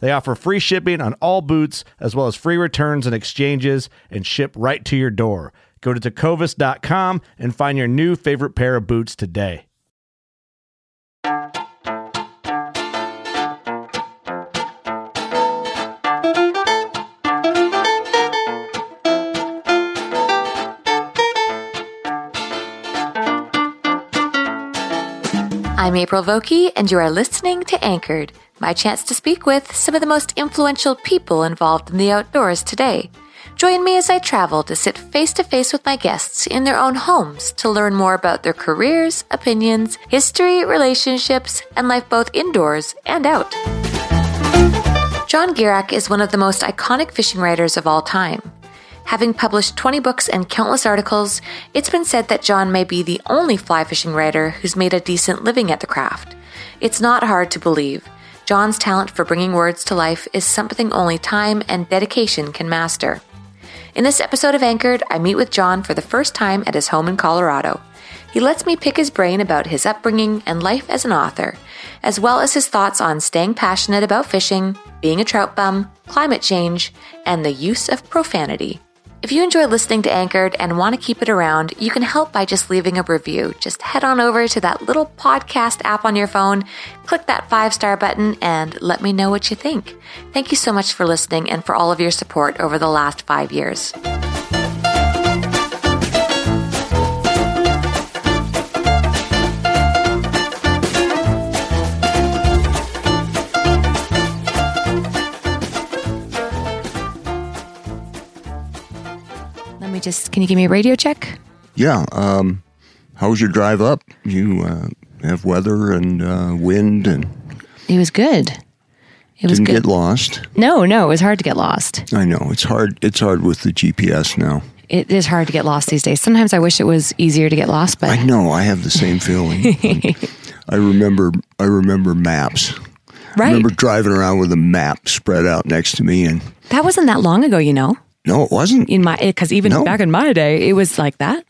They offer free shipping on all boots, as well as free returns and exchanges, and ship right to your door. Go to tecovas.com and find your new favorite pair of boots today. I'm April Vokey, and you are listening to Anchored, my chance to speak with some of the most influential people involved in the outdoors today. Join me as I travel to sit face to face with my guests in their own homes to learn more about their careers, opinions, history, relationships, and life both indoors and out. John Gierach is one of the most iconic fishing writers of all time. Having published 20 books and countless articles, it's been said that John may be the only fly fishing writer who's made a decent living at the craft. It's not hard to believe. John's talent for bringing words to life is something only time and dedication can master. In this episode of Anchored, I meet with John for the first time at his home in Colorado. He lets me pick his brain about his upbringing and life as an author, as well as his thoughts on staying passionate about fishing, being a trout bum, climate change, and the use of profanity. If you enjoy listening to Anchored and want to keep it around, you can help by just leaving a review. Just head on over to that little podcast app on your phone, click that five star button, and let me know what you think. Thank you so much for listening and for all of your support over the last five years. Me just, can you give me a radio check? Yeah. Um, how was your drive up? You uh, have weather and uh, wind and It was good. It was didn't good. get lost. no, no, it was hard to get lost. I know it's hard. It's hard with the GPS now. It is hard to get lost these days. Sometimes I wish it was easier to get lost, but I know. I have the same feeling. I remember. I remember maps. Right. I remember driving around with a map spread out next to me, and That wasn't that long ago, you know. No, it wasn't. In my because even No. back in my day, it was like that.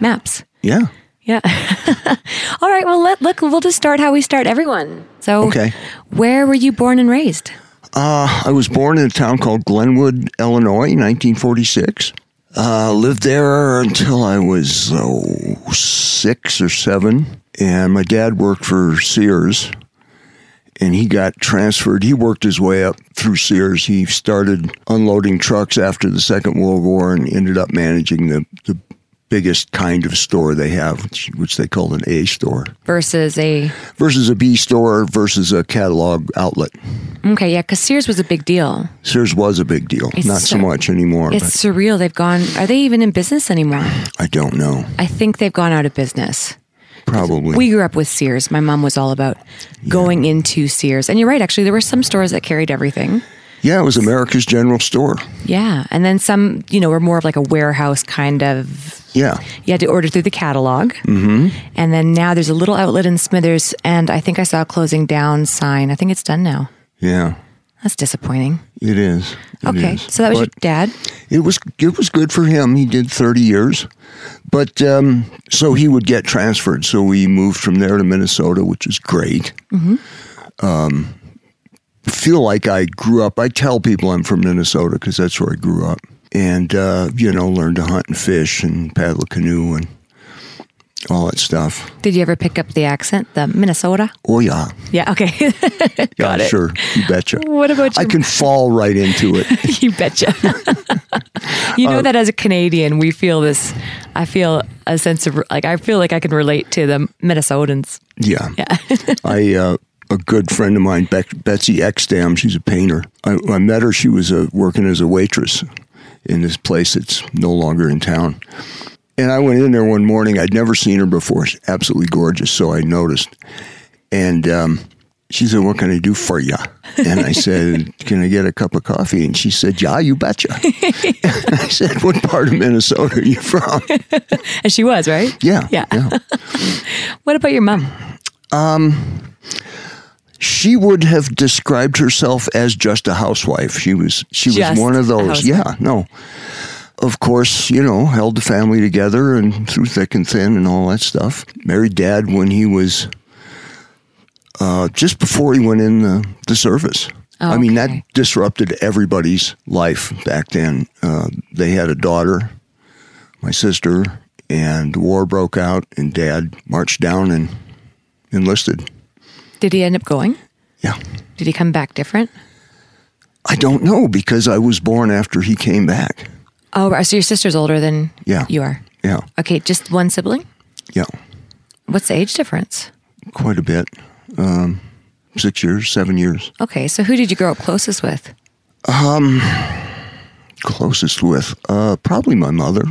Maps. Yeah. Yeah. All right. Well, let look. We'll just start how we start everyone. So, Okay. where were you born and raised? Uh, I was born in a town called Glenwood, Illinois, 1946. Uh, lived there until I was oh, six or seven, and my dad worked for Sears, and he got transferred. He worked his way up through Sears. He started unloading trucks after the Second World War and ended up managing the, the biggest kind of store they have, which, which they call an A store, Versus a versus a B store versus a catalog outlet. okay, yeah, because Sears was a big deal. Sears was a big deal. It's Not so so- much anymore. It's surreal. They've gone. Are they even in business anymore? I don't know. I think they've gone out of business. Probably. We grew up with Sears. My mom was all about going into Sears. And you're right, actually, there were some stores that carried everything. yeah, it was America's General Store. Yeah. And then some, you know, were more of like a warehouse kind of. Yeah. You had to order through the catalog. Mm-hmm. And then now there's a little outlet in Smithers. And I think I saw a closing down sign. I think it's done now. Yeah. That's disappointing. It is. It okay, is. so that was your dad. It was it was good for him. He did thirty years, but um, so he would get transferred. So we moved from there to Minnesota, which is great. Um, feel like I grew up. I tell people I'm from Minnesota because that's where I grew up, and uh, you know, learned to hunt and fish and paddle a canoe and all that stuff. Did you ever pick up the accent, the Minnesota? Oh yeah, Yeah. Okay. Got yeah, it. sure, you betcha. What about you? I can fall right into it. you betcha. you Uh, know that as a Canadian, we feel this. I feel a sense of like I feel like I can relate to the Minnesotans. Yeah. Yeah. I uh, a good friend of mine, Bec- Betsy Exdam. She's a painter. I, I met her. She was uh, working as a waitress in this place that's no longer in town. And I went in there one morning. I'd never seen her before. She's absolutely gorgeous, so I noticed. And um, she said, "What can I do for you?" And I said, "Can I get a cup of coffee?" And she said, "Yeah, you betcha." and I said, "What part of Minnesota are you from?" And she was right. Yeah, Yeah. yeah. What about your mom? Um, she would have described herself as just a housewife. She was she Just was one of those. Yeah, no. Of course, you know, held the family together and through thick and thin and all that stuff. Married dad when he was uh, just before he went in the, the service. I mean, that disrupted everybody's life back then. Uh, they had a daughter, my sister, and the war broke out, and dad marched down and enlisted. Did he end up going? Yeah. Did he come back different? I don't know because I was born after he came back. Oh, right, so your sister's older than Yeah. you are. Yeah, Okay, just one sibling. yeah, What's the age difference? quite a bit. Um, six years, seven years. Okay, so who did you grow up closest with? Closest with uh, probably my mother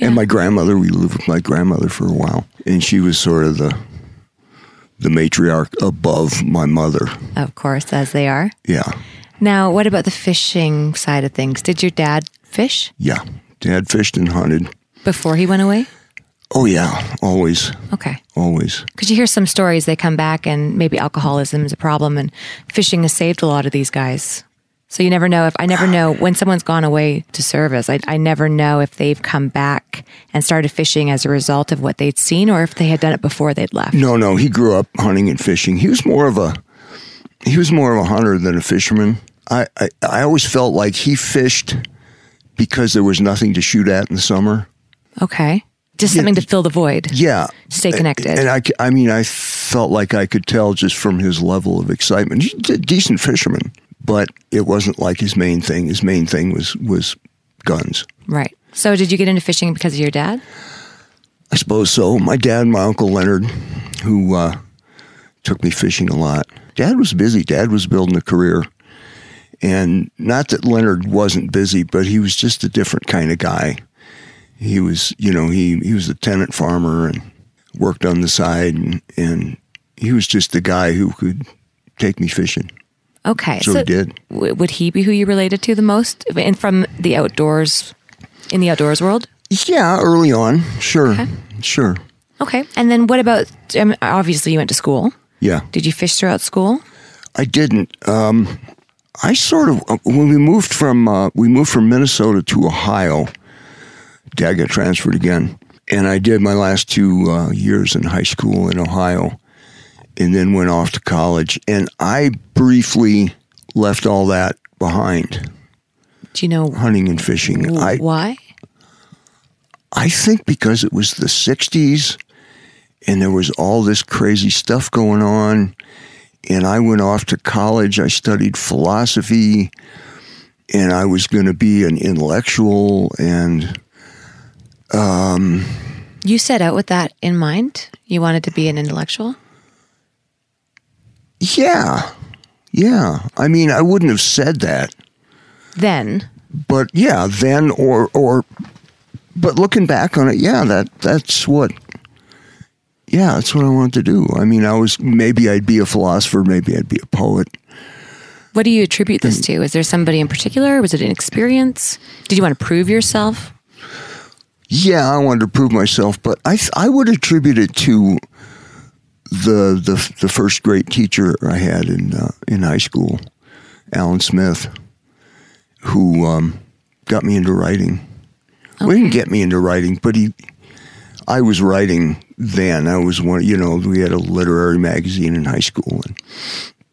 and my grandmother. We lived with my grandmother for a while, and she was sort of the the matriarch above my mother. Of course, as they are. Yeah, Now, what about the fishing side of things? Did your dad fish yeah. Dad fished and hunted. before he went away? Oh yeah, always, Okay. always. Because you hear some stories, they come back and maybe alcoholism is a problem, and fishing has saved a lot of these guys. So you never know if I never know when someone's gone away to service. I, I never know if they've come back and started fishing as a result of what they'd seen, or if they had done it before they'd left. No, no. He grew up hunting and fishing. He was more of a he was more of a hunter than a fisherman. I, I, I always felt like he fished because there was nothing to shoot at in the summer. Okay, just something to fill the void. Yeah, Stay connected. And I, I mean, I felt like I could tell just from his level of excitement. He's a decent fisherman, but it wasn't like his main thing. His main thing was was guns. Right. So did you get into fishing because of your dad? I suppose so. My dad and my uncle Leonard, who uh, took me fishing a lot. Dad was busy. Dad was building a career. And not that Leonard wasn't busy, but he was just a different kind of guy. He was, you know, he, he was a tenant farmer and worked on the side, and, and he was just the guy who could take me fishing. Okay. So he did. w- would he be who you related to the most, and from the outdoors, in the outdoors world? Yeah, early on. Sure. Sure. Okay. And then what about? Um, obviously, you went to school. Yeah. Did you fish throughout school? I didn't. Um, I sort of uh, when we moved from uh, we moved from Minnesota to Ohio. Dad got transferred again, and I did my last two uh, years in high school in Ohio, and then went off to college. And I briefly left all that behind, Do you know hunting and fishing. I why? I think because it was the '60s, and there was all this crazy stuff going on. And I went off to college. I studied philosophy, and I was going to be an intellectual. And um, You set out with that in mind. You wanted to be an intellectual. yeah, yeah. I mean, I wouldn't have said that, Then, but yeah, then or or. But looking back on it, yeah, that that's what. Yeah, that's what I wanted to do. I mean, I was maybe I'd be a philosopher, maybe I'd be a poet. what do you attribute this to? Is there somebody in particular? Was it an experience? Did you want to prove yourself? Yeah, I wanted to prove myself, but I I would attribute it to the the the first great teacher I had in uh, in high school, Alan Smith, who um, got me into writing. Well, he didn't get me into writing, but he, I was writing then. I was one, you know, we had a literary magazine in high school, and,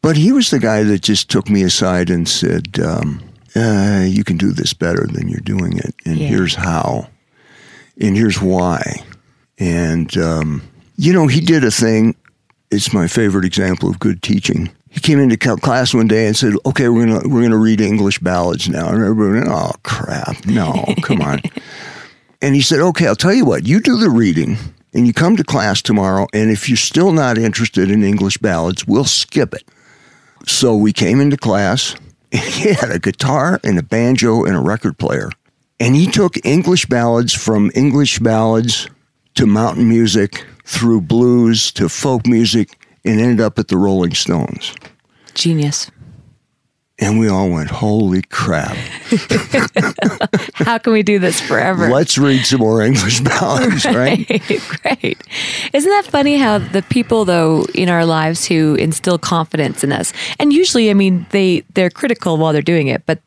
but he was the guy that just took me aside and said, um, uh, "You can do this better than you're doing it, and Yeah. here's how, and here's why." And um, you know, he did a thing. It's my favorite example of good teaching. He came into class one day and said, "Okay, we're gonna we're gonna read English ballads now." And everybody, went, "Oh crap! No, come on." And he said, "Okay, I'll tell you what. You do the reading, and you come to class tomorrow. And if you're still not interested in English ballads, we'll skip it." So we came into class. He had a guitar and a banjo and a record player, and he took English ballads from English ballads to mountain music, through blues to folk music, and ended up at the Rolling Stones. Genius. And we all went, "Holy crap! How can we do this forever? Let's read some more English ballads, right?" Great. Isn't that funny how the people though in our lives who instill confidence in us, and usually, I mean, they they're critical while they're doing it, but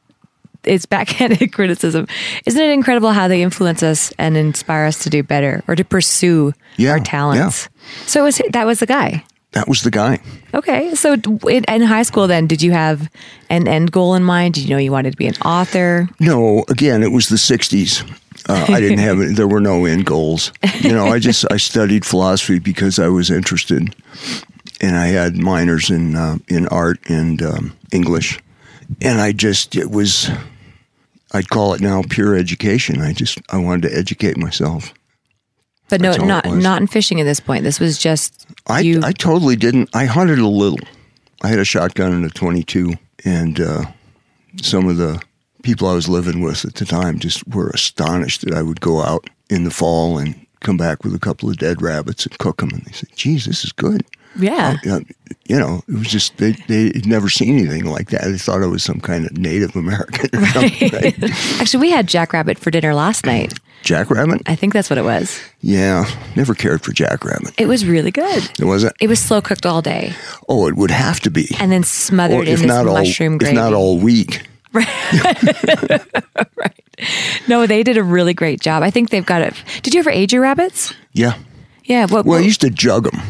it's backhanded criticism. Isn't it incredible how they influence us and inspire us to do better or to pursue Yeah, our talents? So it was that was the guy. That was the guy. Okay, so in, in high school, then, did you have an end goal in mind? Did you know you wanted to be an author? No, again, it was the '60s. Uh, I didn't have it. There were no end goals. You know, I just I studied philosophy because I was interested, and I had minors in uh, in art and um, English, and I just it was. I'd call it now pure education. I just I wanted to educate myself. But no, That's all it not not in fishing at this point. This was just I you. I totally didn't. I hunted a little. I had a shotgun and a 22, and uh, some of the people I was living with at the time just were astonished that I would go out in the fall and come back with a couple of dead rabbits and cook them. And they said, "Geez, this is good." Yeah. Uh, you know, it was just they they'd never seen anything like that. They thought I was some kind of Native American or something. Right? Actually, we had jackrabbit for dinner last night. Jackrabbit? I think that's what it was. Yeah, never cared for jackrabbit. It was really good. It wasn't. It was slow cooked all day Oh, it would have to be. and then smothered Or in if this all, mushroom if gravy. not all week. Right. right. No, they did a really great job. I think they've got it. Did you ever age your rabbits? Yeah. Yeah. What? Well, I used to jug them.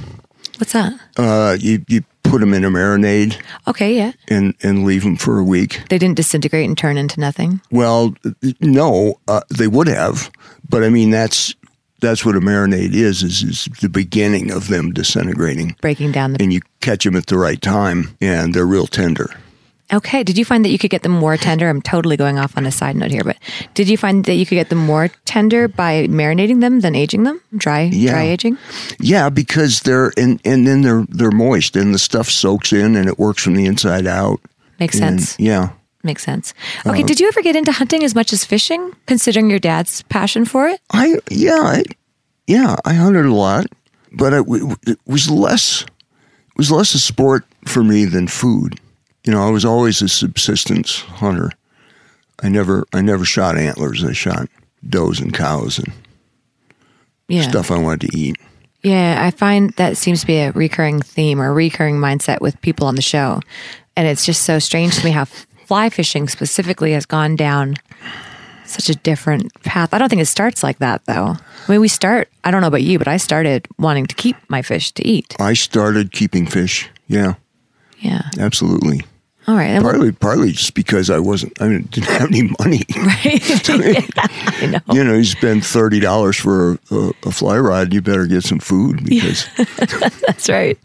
What's that? Uh, you you put them in a marinade Okay. Yeah. and and leave them for a week. They didn't disintegrate and turn into nothing. Well, no, uh, they would have, but I mean that's that's what a marinade is is is the beginning of them disintegrating, Breaking down the. and you catch them at the right time, and they're real tender. Okay. Did you find that you could get them more tender? I'm totally going off on a side note here, but did you find that you could get them more tender by marinating them than aging them? Dry, Yeah. dry aging. Yeah, because they're and and then they're they're moist, and the stuff soaks in, and it works from the inside out. Makes And, sense. yeah. Makes sense. Uh, Okay. did you ever get into hunting as much as fishing, considering your dad's passion for it? I yeah I, yeah I hunted a lot, but it, it was less it was less a sport for me than food. You know, I was always a subsistence hunter. I never I never shot antlers. I shot does and cows and Yeah. stuff I wanted to eat. Yeah, I find that seems to be a recurring theme or recurring mindset with people on the show. And it's just so strange to me how fly fishing specifically has gone down such a different path. I don't think it starts like that though. I mean, we start, I don't know about you, but I started wanting to keep my fish to eat. I started keeping fish. Yeah, Yeah. absolutely. All right. And we'll- Partly partly just because I wasn't I mean, didn't have any money. I know. You know, you spend thirty dollars for a, a, fly rod, you better get some food because That's right.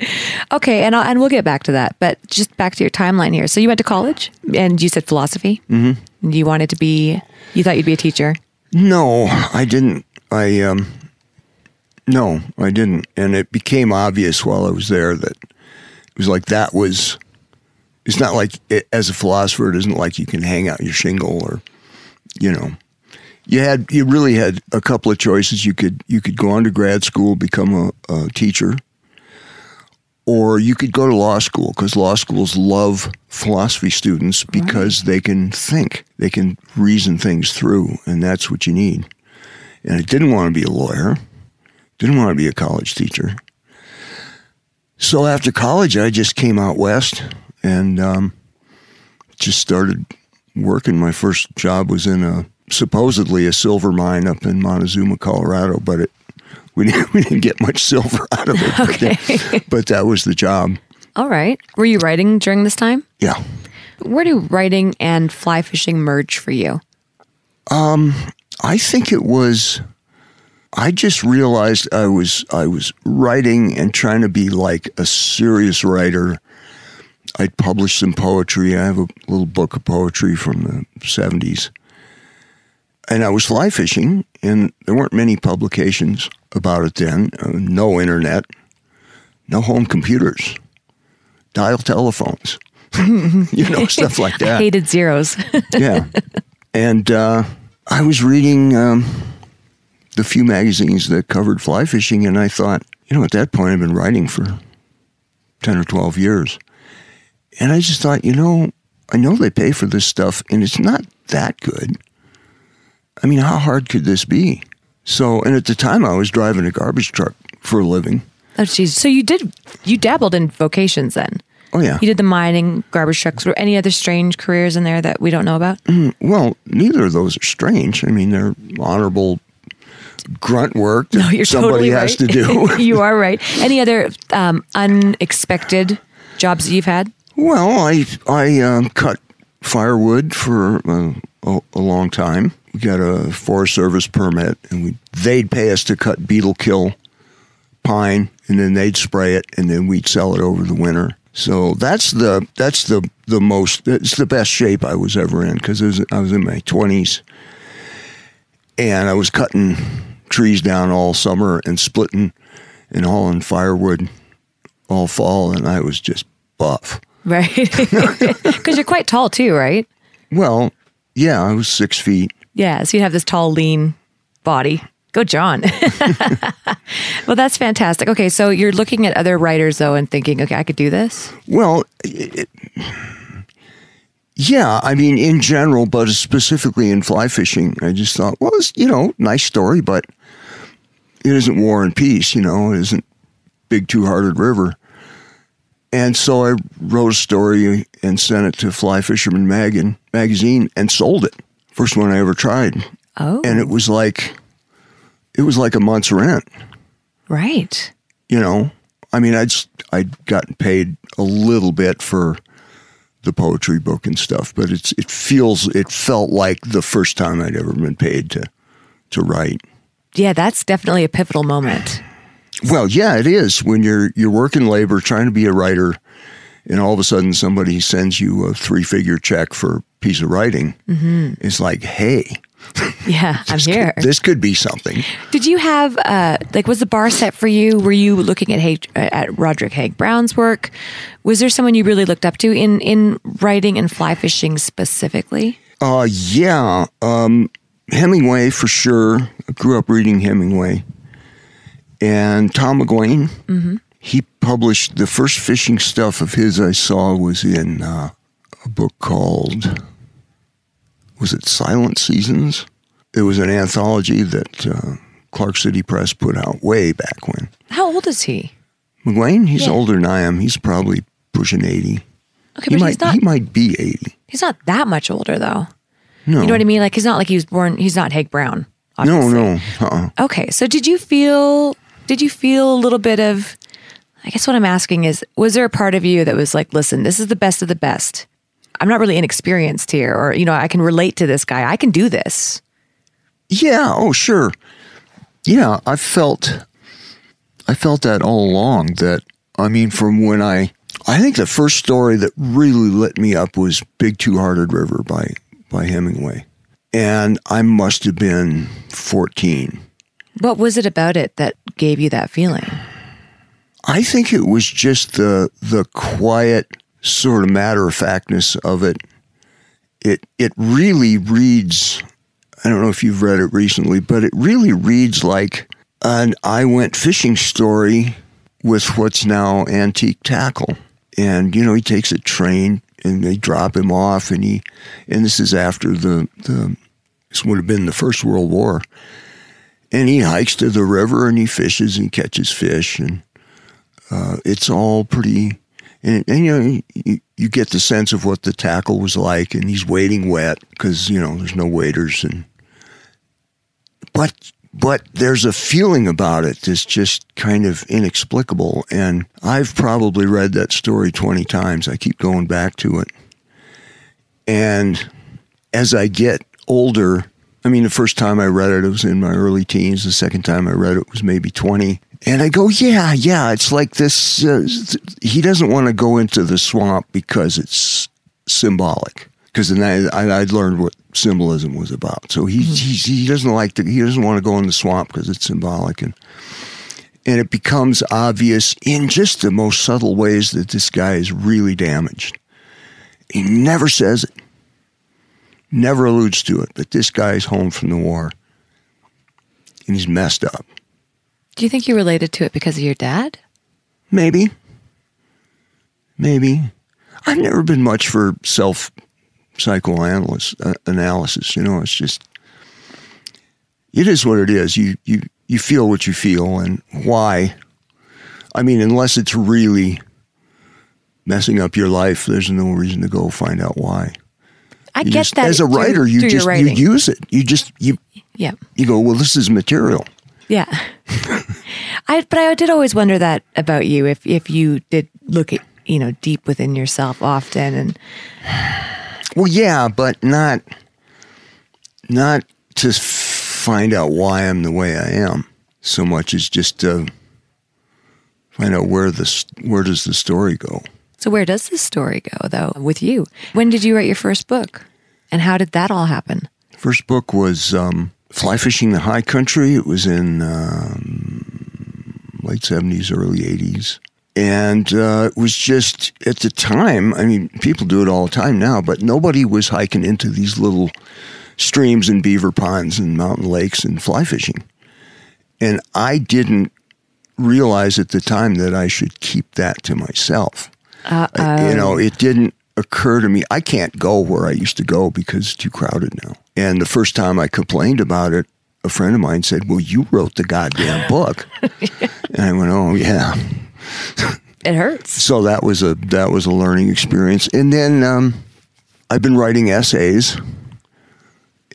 Okay, and I'll, and we'll get back to that. But just back to your timeline here. So you went to college, and you said philosophy. Mm-hmm. You wanted to be. You thought you'd be a teacher. No, I didn't. I um, no, I didn't, and it became obvious while I was there that it was like that was. It's not like it, as a philosopher, it isn't like you can hang out your shingle or, you know, you had you really had a couple of choices. You could you could go on to grad school, become a, a teacher, or you could go to law school because law schools love philosophy students because they can think, they can reason things through, and that's what you need. And I didn't want to be a lawyer, didn't want to be a college teacher. So after college, I just came out west and um, just started working. My first job was in a supposedly a silver mine up in Montezuma, Colorado, but it we didn't, we didn't get much silver out of it. Okay. But, but that was the job. All right. Were you writing during this time? Yeah. Where do writing and fly fishing merge for you? Um, I think it was I just realized I was I was writing and trying to be like a serious writer. I'd published some poetry. I have a little book of poetry from the 70s. And I was fly fishing, and there weren't many publications about it then. Uh, no internet, no home computers, dial telephones, you know, stuff like that Hated zeros. yeah. And uh, I was reading um, the few magazines that covered fly fishing, and I thought, you know, at that point, I've been writing for 10 or 12 years. And I just thought, you know, I know they pay for this stuff, and it's not that good. I mean, how hard could this be? So, and at the time, I was driving a garbage truck for a living. oh, geez. So you did, you dabbled in vocations then? Oh, yeah. You did the mining, garbage trucks. Were any other strange careers in there that we don't know about? Well, neither of those are strange. I mean, they're honorable grunt work that No, you're somebody totally has right. to do. you are right. Any other um, unexpected jobs that you've had? Well, I I um, cut firewood for uh, a, a long time. We got a Forest Service permit, and we they'd pay us to cut beetle kill pine, and then they'd spray it, and then we'd sell it over the winter. So that's the that's the the most it's the best shape I was ever in because I was in my twenties, and I was cutting trees down all summer and splitting and hauling firewood all fall, and I was just buff. Right. Because you're quite tall too, right? Well, yeah, I was six feet. Yeah. So you have this tall, lean body. Go, John. well, that's fantastic. Okay. So you're looking at other writers though and thinking, okay, I could do this. Well, it, yeah, I mean, in general, but specifically in fly fishing, I just thought, well, it's, you know, nice story, but it isn't War and Peace, you know, it isn't Big Two Hearted River. And so I wrote a story and sent it to Fly Fisherman Mag- magazine and sold it. First one I ever tried. Oh, And it was like, it was like a month's rent. right. you know i mean i'd i'd gotten paid a little bit for the poetry book and stuff but it's it feels it felt like the first time i'd ever been paid to to write Yeah, that's definitely a pivotal moment. Well yeah it is when you're you're working labor trying to be a writer and all of a sudden somebody sends you a three figure check for a piece of writing it's like hey Yeah, I'm here. this could be something Did you have uh like was the bar set for you? Were you looking at Haig, at Roderick Haig Brown's work? Was there someone you really looked up to in in writing and fly fishing specifically? Uh, yeah. Um, Hemingway for sure. I grew up reading Hemingway. And Tom McGuane, he published the first fishing stuff of his I saw was in uh, a book called, was it Silent Seasons? It was an anthology that uh, Clark City Press put out way back when. How old is he? McGuane, he's Yeah. older than I am. He's probably pushing 80. Okay, He but might, he's not he might be 80. he's not that much older though. No. You know what I mean? Like he's not like he was born he's not Haig Brown. No, no. Uh-uh. Okay, so did you feel did you feel a little bit of I guess what I'm asking is was there a part of you that was like, listen, this is the best of the best. I'm not really inexperienced here or you know, I can relate to this guy. I can do this. Yeah, oh sure. Yeah, I felt I felt that all along that I mean from when I I think the first story that really lit me up was Big Two Hearted River by by Hemingway. And I must have been 14. What was it about it that gave you that feeling? I think it was just the the quiet sort of matter of factness of it. It it really reads I don't know if you've read it recently, but it really reads like an I went fishing story with what's now antique tackle. And you know, he takes a train and they drop him off and he and this is after the the this would have been the First World War. And he hikes to the river and he fishes and catches fish and uh, it's all pretty and, and you know you, you get the sense of what the tackle was like, and he's wading wet because you know there's no waders, and but but there's a feeling about it that's just kind of inexplicable, and I've probably read that story twenty times. I keep going back to it, and as I get older. I mean, the first time I read it, it was in my early teens. The second time I read it was maybe 20. And I go, yeah, yeah, it's like this. Uh, he doesn't want to go into the swamp because it's symbolic. Because then I, I, would learned what symbolism was about. So he, mm-hmm. he, he doesn't like to, he doesn't want to go in the swamp because it's symbolic. And, and it becomes obvious in just the most subtle ways that this guy is really damaged. He never says it never alludes to it, but this guy's home from the war and he's messed up. Do you think you related to it because of your dad? Maybe. Maybe. I've never been much for self psychoanalysis. Uh, analysis, you know, it's just it is what it is. You you you feel what you feel and why. I mean, unless it's really messing up your life, there's no reason to go find out why. I you get just, that as a writer. Through, you through just you use it. You just you yeah. You go well. This is material. Yeah. I but I did always wonder that about you if if you did look at you know deep within yourself often and. Well, yeah, but not not to find out why I'm the way I am so much as just to find out where the where does the story go. So where does this story go though with you? When did you write your first book? And how did that all happen? First book was um, Fly Fishing the High Country. It was in um, late 70s, early 80s. And uh, it was just at the time, I mean, people do it all the time now, but nobody was hiking into these little streams and beaver ponds and mountain lakes and fly fishing. And I didn't realize at the time that I should keep that to myself. Uh-oh. You know, it didn't occur to me. I can't go where I used to go because it's too crowded now. And the first time I complained about it, a friend of mine said, "Well, you wrote the goddamn book," yeah. and I went, "Oh yeah." It hurts. So that was a that was a learning experience, and then um, I've been writing essays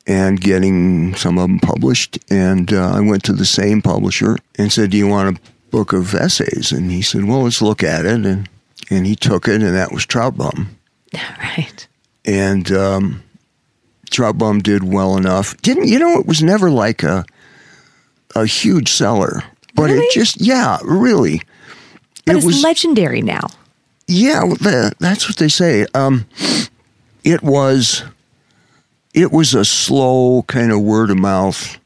and getting some of them published. And uh, I went to the same publisher and said, "Do you want a book of essays?" And he said, "Well, let's look at it." And and he took it, and that was Trout Bum. Right. And um, Trout Bum did well enough. Didn't you know? It was never like a a huge seller, but really? it just yeah, really. But it it's was legendary now. Yeah, that's what they say. Um, it was it was a slow kind of word of mouth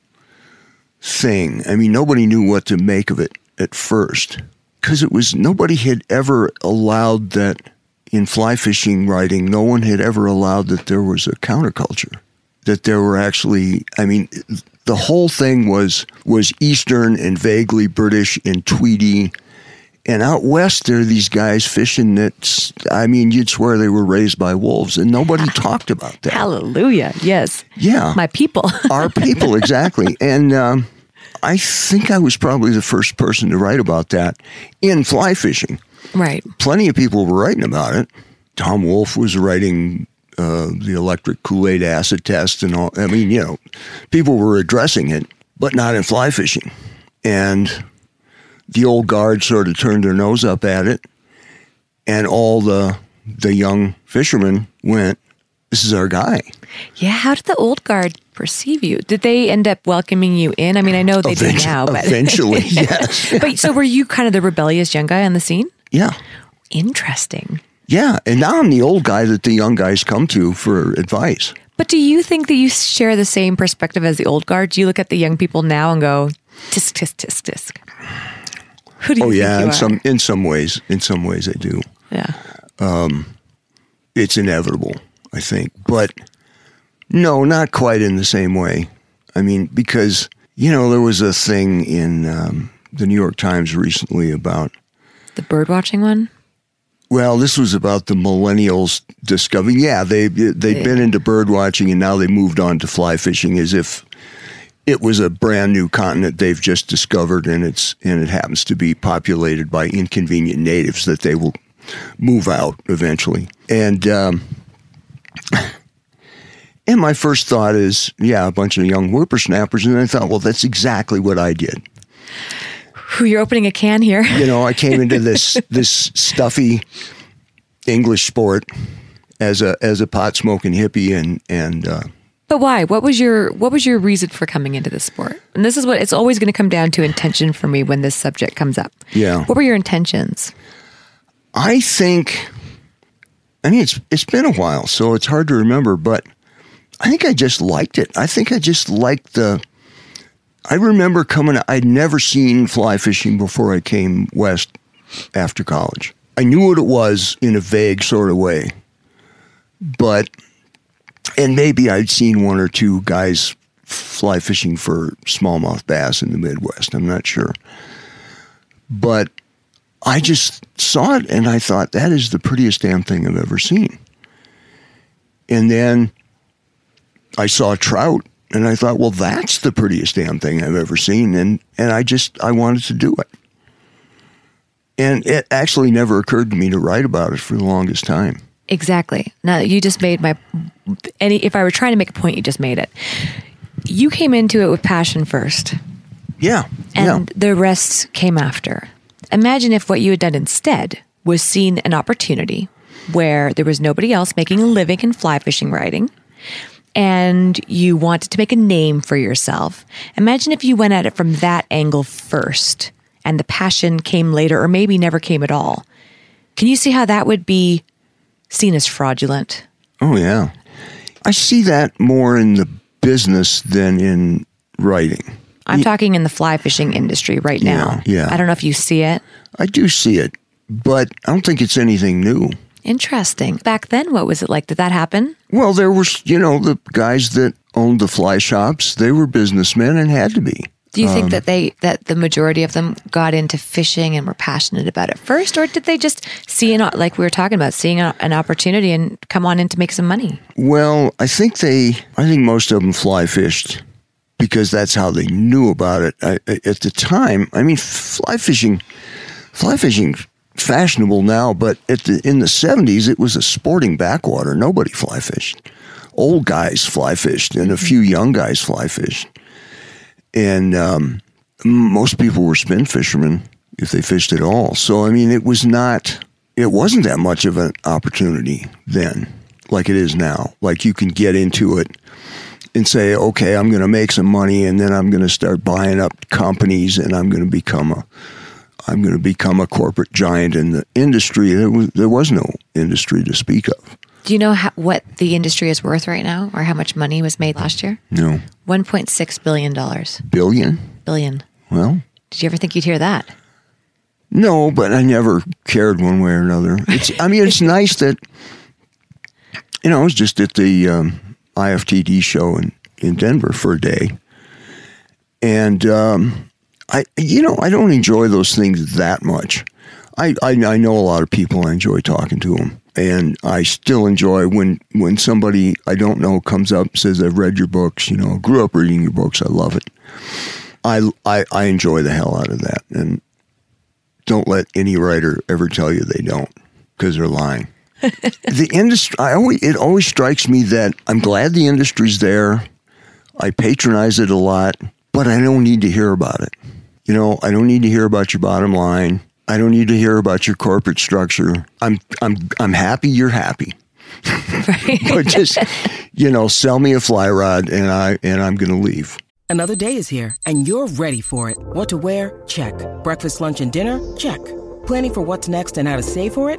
thing. I mean, nobody knew what to make of it at first because it was nobody had ever allowed that in fly fishing writing, no one had ever allowed that there was a counterculture, that there were actually, I mean, the whole thing was was Eastern and vaguely British and Tweedy. And out west, there are these guys fishing that, I mean, you'd swear they were raised by wolves, and nobody talked about that. Hallelujah. Yes. Yeah. My people. Our people, exactly. And um, I think I was probably the first person to write about that in fly fishing. Right. Plenty of people were writing about it. Tom Wolfe was writing uh, the electric Kool Aid acid test and all. I mean, you know, people were addressing it, but not in fly fishing. And the old guard sort of turned their nose up at it, and all the the young fishermen went, "This is our guy." Yeah. How did the old guard perceive you? Did they end up welcoming you in? I mean, I know they eventually, do now, but eventually, yes. but so were you kind of the rebellious young guy on the scene? Yeah. Interesting. Yeah, and now I'm the old guy that the young guys come to for advice. But do you think that you share the same perspective as the old guard? Do you look at the young people now and go, tisk tisk tisk tisk? Who do you oh yeah, in are? some in some ways, in some ways I do. Yeah. Um, it's inevitable, I think, but no, not quite in the same way. I mean, because you know there was a thing in um, the New York Times recently about the bird watching one. Well, this was about the millennials discovering. Yeah, they they'd been into bird watching and now they moved on to fly fishing as if it was a brand new continent they've just discovered and it's and it happens to be populated by inconvenient natives that they will move out eventually. And um, and my first thought is, yeah, a bunch of young whippersnappers. And I thought, well, that's exactly what I did. Who you're opening a can here? You know, I came into this this stuffy English sport as a as a pot smoking hippie, and and uh, But why? What was your what was your reason for coming into this sport? And this is what it's always going to come down to intention for me when this subject comes up. Yeah. What were your intentions? I think, I mean, it's it's been a while, so it's hard to remember, but I think I just liked it. I think I just liked the. I remember coming. I'd never seen fly fishing before I came west after college. I knew what it was in a vague sort of way, but and maybe I'd seen one or two guys fly fishing for smallmouth bass in the Midwest. I'm not sure, but I just saw it and I thought that is the prettiest damn thing I've ever seen. And then I saw a trout and I thought, well, that's the prettiest damn thing I've ever seen. And, and I just, I wanted to do it. And it actually never occurred to me to write about it for the longest time. Exactly. Now you just made my any if I were trying to make a point you just made it. You came into it with passion first Yeah. and yeah. the rest came after. Imagine if what you had done instead was seen an opportunity where there was nobody else making a living in fly fishing writing and you wanted to make a name for yourself. Imagine if you went at it from that angle first and the passion came later or maybe never came at all. Can you see how that would be seen as fraudulent? Oh, yeah. I see that more in the business than in writing. I'm talking in the fly fishing industry right now. yeah. I don't know if you see it. I do see it, but I don't think it's anything new. Interesting. Back then, what was it like? Did that happen? Well, there was, you know, the guys that owned the fly shops, they were businessmen and had to be. Do you Um, think that they that the majority of them got into fishing and were passionate about it first, or did they just see an like we were talking about, seeing a, an opportunity and come on in to make some money? Well, I think they, I think most of them fly fished because that's how they knew about it. I, at the time, I mean, fly fishing, fly fishing fashionable now, but at the, in the 70s, it was a sporting backwater. Nobody fly fished. Old guys fly fished and a few young guys fly fished. And um, most people were spin fishermen if they fished at all. So, I mean, it was not, it wasn't that much of an opportunity then like it is now. Like you can get into it and say, okay, I'm going to make some money and then I'm going to start buying up companies and I'm going to become a, I'm going to become a corporate giant in the industry. There was, there was no industry to speak of. Do you know how, what the industry is worth right now, or how much money was made last year? No. One point six billion dollars. Billion? Billion. Well, Did you ever think you'd hear that? No, but I never cared one way or another. It's, I mean, it's nice that, you know, I was just at the um, IFTD show in, in Denver for a day. And, um, I, you know, I don't enjoy those things that much. I, I, I know a lot of people. I enjoy talking to them. And I still enjoy when, when somebody I don't know comes up and says, I've read your books, you know, grew up reading your books. I love it. I, I, I enjoy the hell out of that. And don't let any writer ever tell you they don't because they're lying. The industry, I always, it always strikes me that I'm glad the industry's there. I patronize it a lot, but I don't need to hear about it. You know, I don't need to hear about your bottom line. I don't need to hear about your corporate structure. I'm, I'm, I'm happy you're happy. but just, you know, sell me a fly rod and I, and I'm going to leave. Another day is here, and you're ready for it. What to wear? Check. Breakfast, lunch, and dinner? Check. Planning for what's next and how to save for it?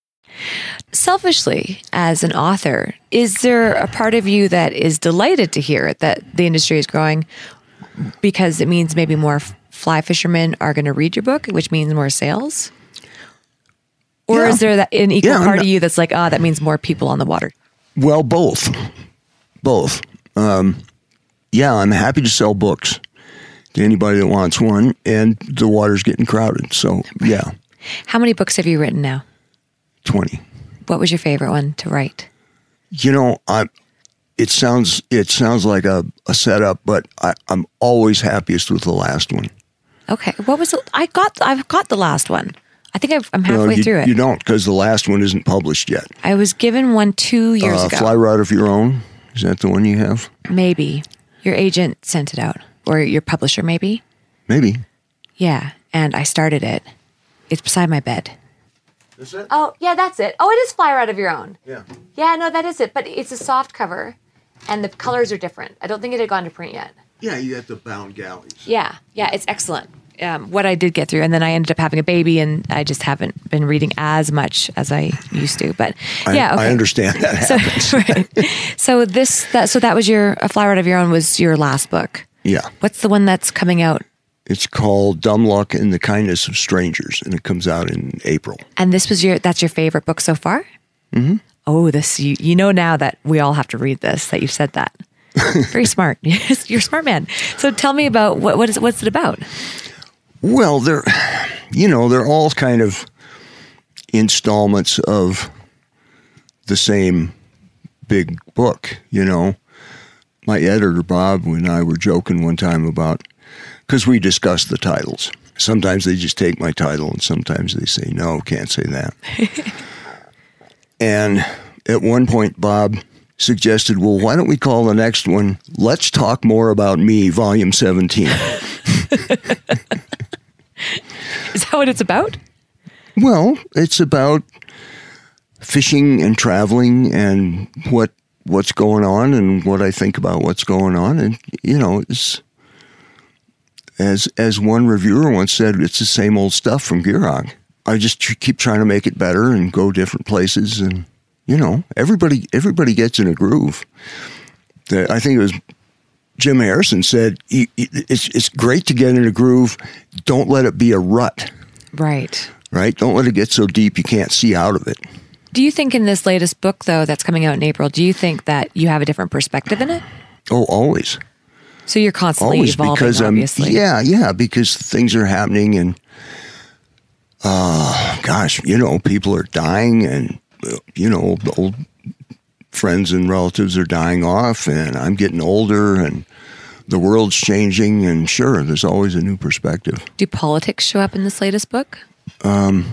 Selfishly, as an author, is there a part of you that is delighted to hear that the industry is growing because it means maybe more fly fishermen are going to read your book, which means more sales? Or Yeah. is there that an equal Yeah, part of you that's like, ah, that means more people on the water? Well, both, both. Um, yeah, I'm happy to sell books to anybody that wants one, and the water's getting crowded. So yeah, How many books have you written now? Twenty. What was your favorite one to write? You know, I. It sounds it sounds like a, a setup, but I, I'm always happiest with the last one. Okay, what was it? I got I've got the last one. I think I've, I'm No, halfway you, through it. you don't because the last one isn't published yet. I was given one two years Uh, ago. Fly Rod of Your Own is that the one you have? Maybe your agent sent it out, or your publisher, maybe. Maybe. Yeah, and I started it. It's beside my bed. Is it? Oh, yeah, that's it. Oh, it is Fly Rod of Your Own. Yeah. Yeah, no, that is it. But it's a soft cover, and the colors are different. I don't think it had gone to print yet. Yeah, you got the bound galleys. Yeah, yeah, it's excellent. Um, what I did get through, and then I ended up having a baby, and I just haven't been reading as much as I used to. But I, yeah, okay. I understand that. So, right. so this that so that was your a fly rod of your own was your last book. yeah. What's the one that's coming out? It's called Dumb Luck and the Kindness of Strangers, and it comes out in April. And this was your that's your favorite book so far. Mm-hmm. Oh, this you you know now that we all have to read this that you've said that. Very smart. You're a smart man. So tell me about what what is what's it about? Well, they're, you know, they're all kind of installments of the same big book, you know. My editor, Bob, and I were joking one time about, because we discuss the titles. Sometimes they just take my title, and sometimes they say, no, can't say that. and at one point, Bob suggested, well, why don't we call the next one, Let's Talk More About Me, Volume 17. Is that what it's about? Well, it's about fishing and traveling and what what's going on and what I think about what's going on and you know it's as as one reviewer once said it's the same old stuff from Gierach. I just tr- keep trying to make it better and go different places and you know everybody everybody gets in a groove. The, I think it was Jim Harrison said "You- you- it's it's great to get in a groove. Don't let it be a rut Right. right? Don't let it get so deep you can't see out of it. Do you think in this latest book though that's coming out in April, do you think that you have a different perspective in it? Oh, always, So you're constantly always evolving, because um, obviously. yeah, yeah, because things are happening and, uh, gosh, you know, people are dying and you know, old friends and relatives are dying off, and I'm getting older and. The world's changing, and sure, there's always a new perspective. Do politics show up in this latest book? Um,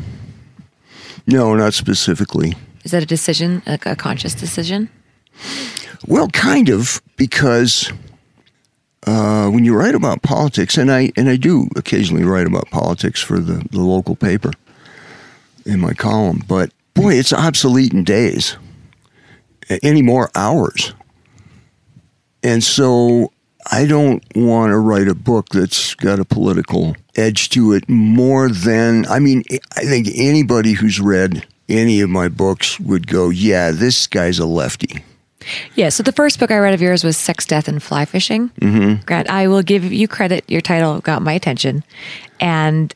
No, not specifically. Is that a decision, like a conscious decision? Well, kind of, because uh, when you write about politics, and I and I do occasionally write about politics for the, the local paper in my column, but boy, it's obsolete in days, any more hours, and so I don't want to write a book that's got a political edge to it more than I mean, I think anybody who's read any of my books would go, yeah, this guy's a lefty. Yeah. So the first book I read of yours was Sex, Death, and Fly Fishing. Mm-hmm. Grant, I will give you credit. Your title got my attention, and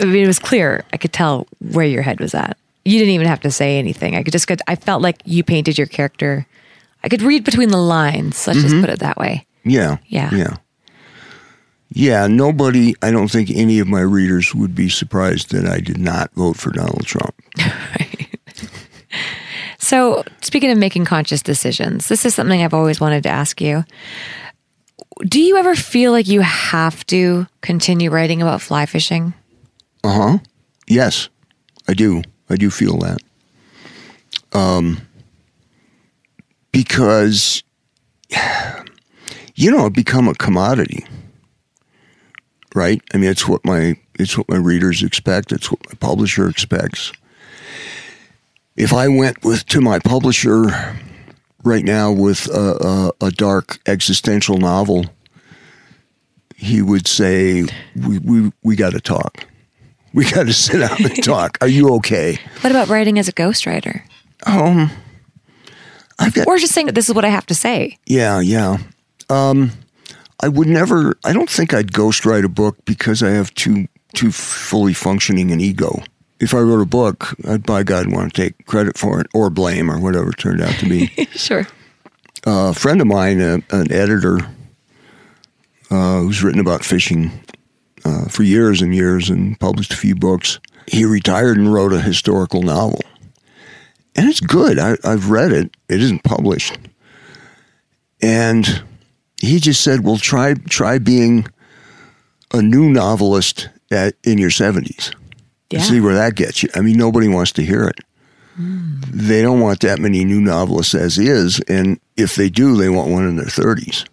I mean, it was clear. I could tell where your head was at. You didn't even have to say anything. I could just get. I felt like you painted your character. I could read between the lines. Let's just put it that way. Yeah. Yeah. Yeah. Yeah. Nobody, I don't think any of my readers would be surprised that I did not vote for Donald Trump. So, speaking of making conscious decisions, this is something I've always wanted to ask you. Do you ever feel like you have to continue writing about fly fishing? Uh huh. Yes, I do. I do feel that. Um, because you know, become a commodity. Right? I mean, it's what my it's what my readers expect. It's what my publisher expects. If I went with to my publisher right now with a, a, a dark existential novel, he would say, "We we we got to talk. We got to sit down and talk. Are you okay?" What about writing as a ghostwriter? I've got Or just saying that this is what I have to say. Yeah, yeah. Um, I would never. I don't think I'd ghostwrite a book because I have too too fully functioning an ego. If I wrote a book, I'd by God want to take credit for it or blame or whatever it turned out to be. Sure. a friend of mine, a, an editor, uh, who's written about fishing uh, for years and years and published a few books. He retired and wrote a historical novel, and it's good. I, I've read it. It isn't published, and he just said, "Well, try try being a new novelist at in your seventies. Yeah. See where that gets you. I mean, nobody wants to hear it. They don't want that many new novelists as is, and if they do, they want one in their thirties.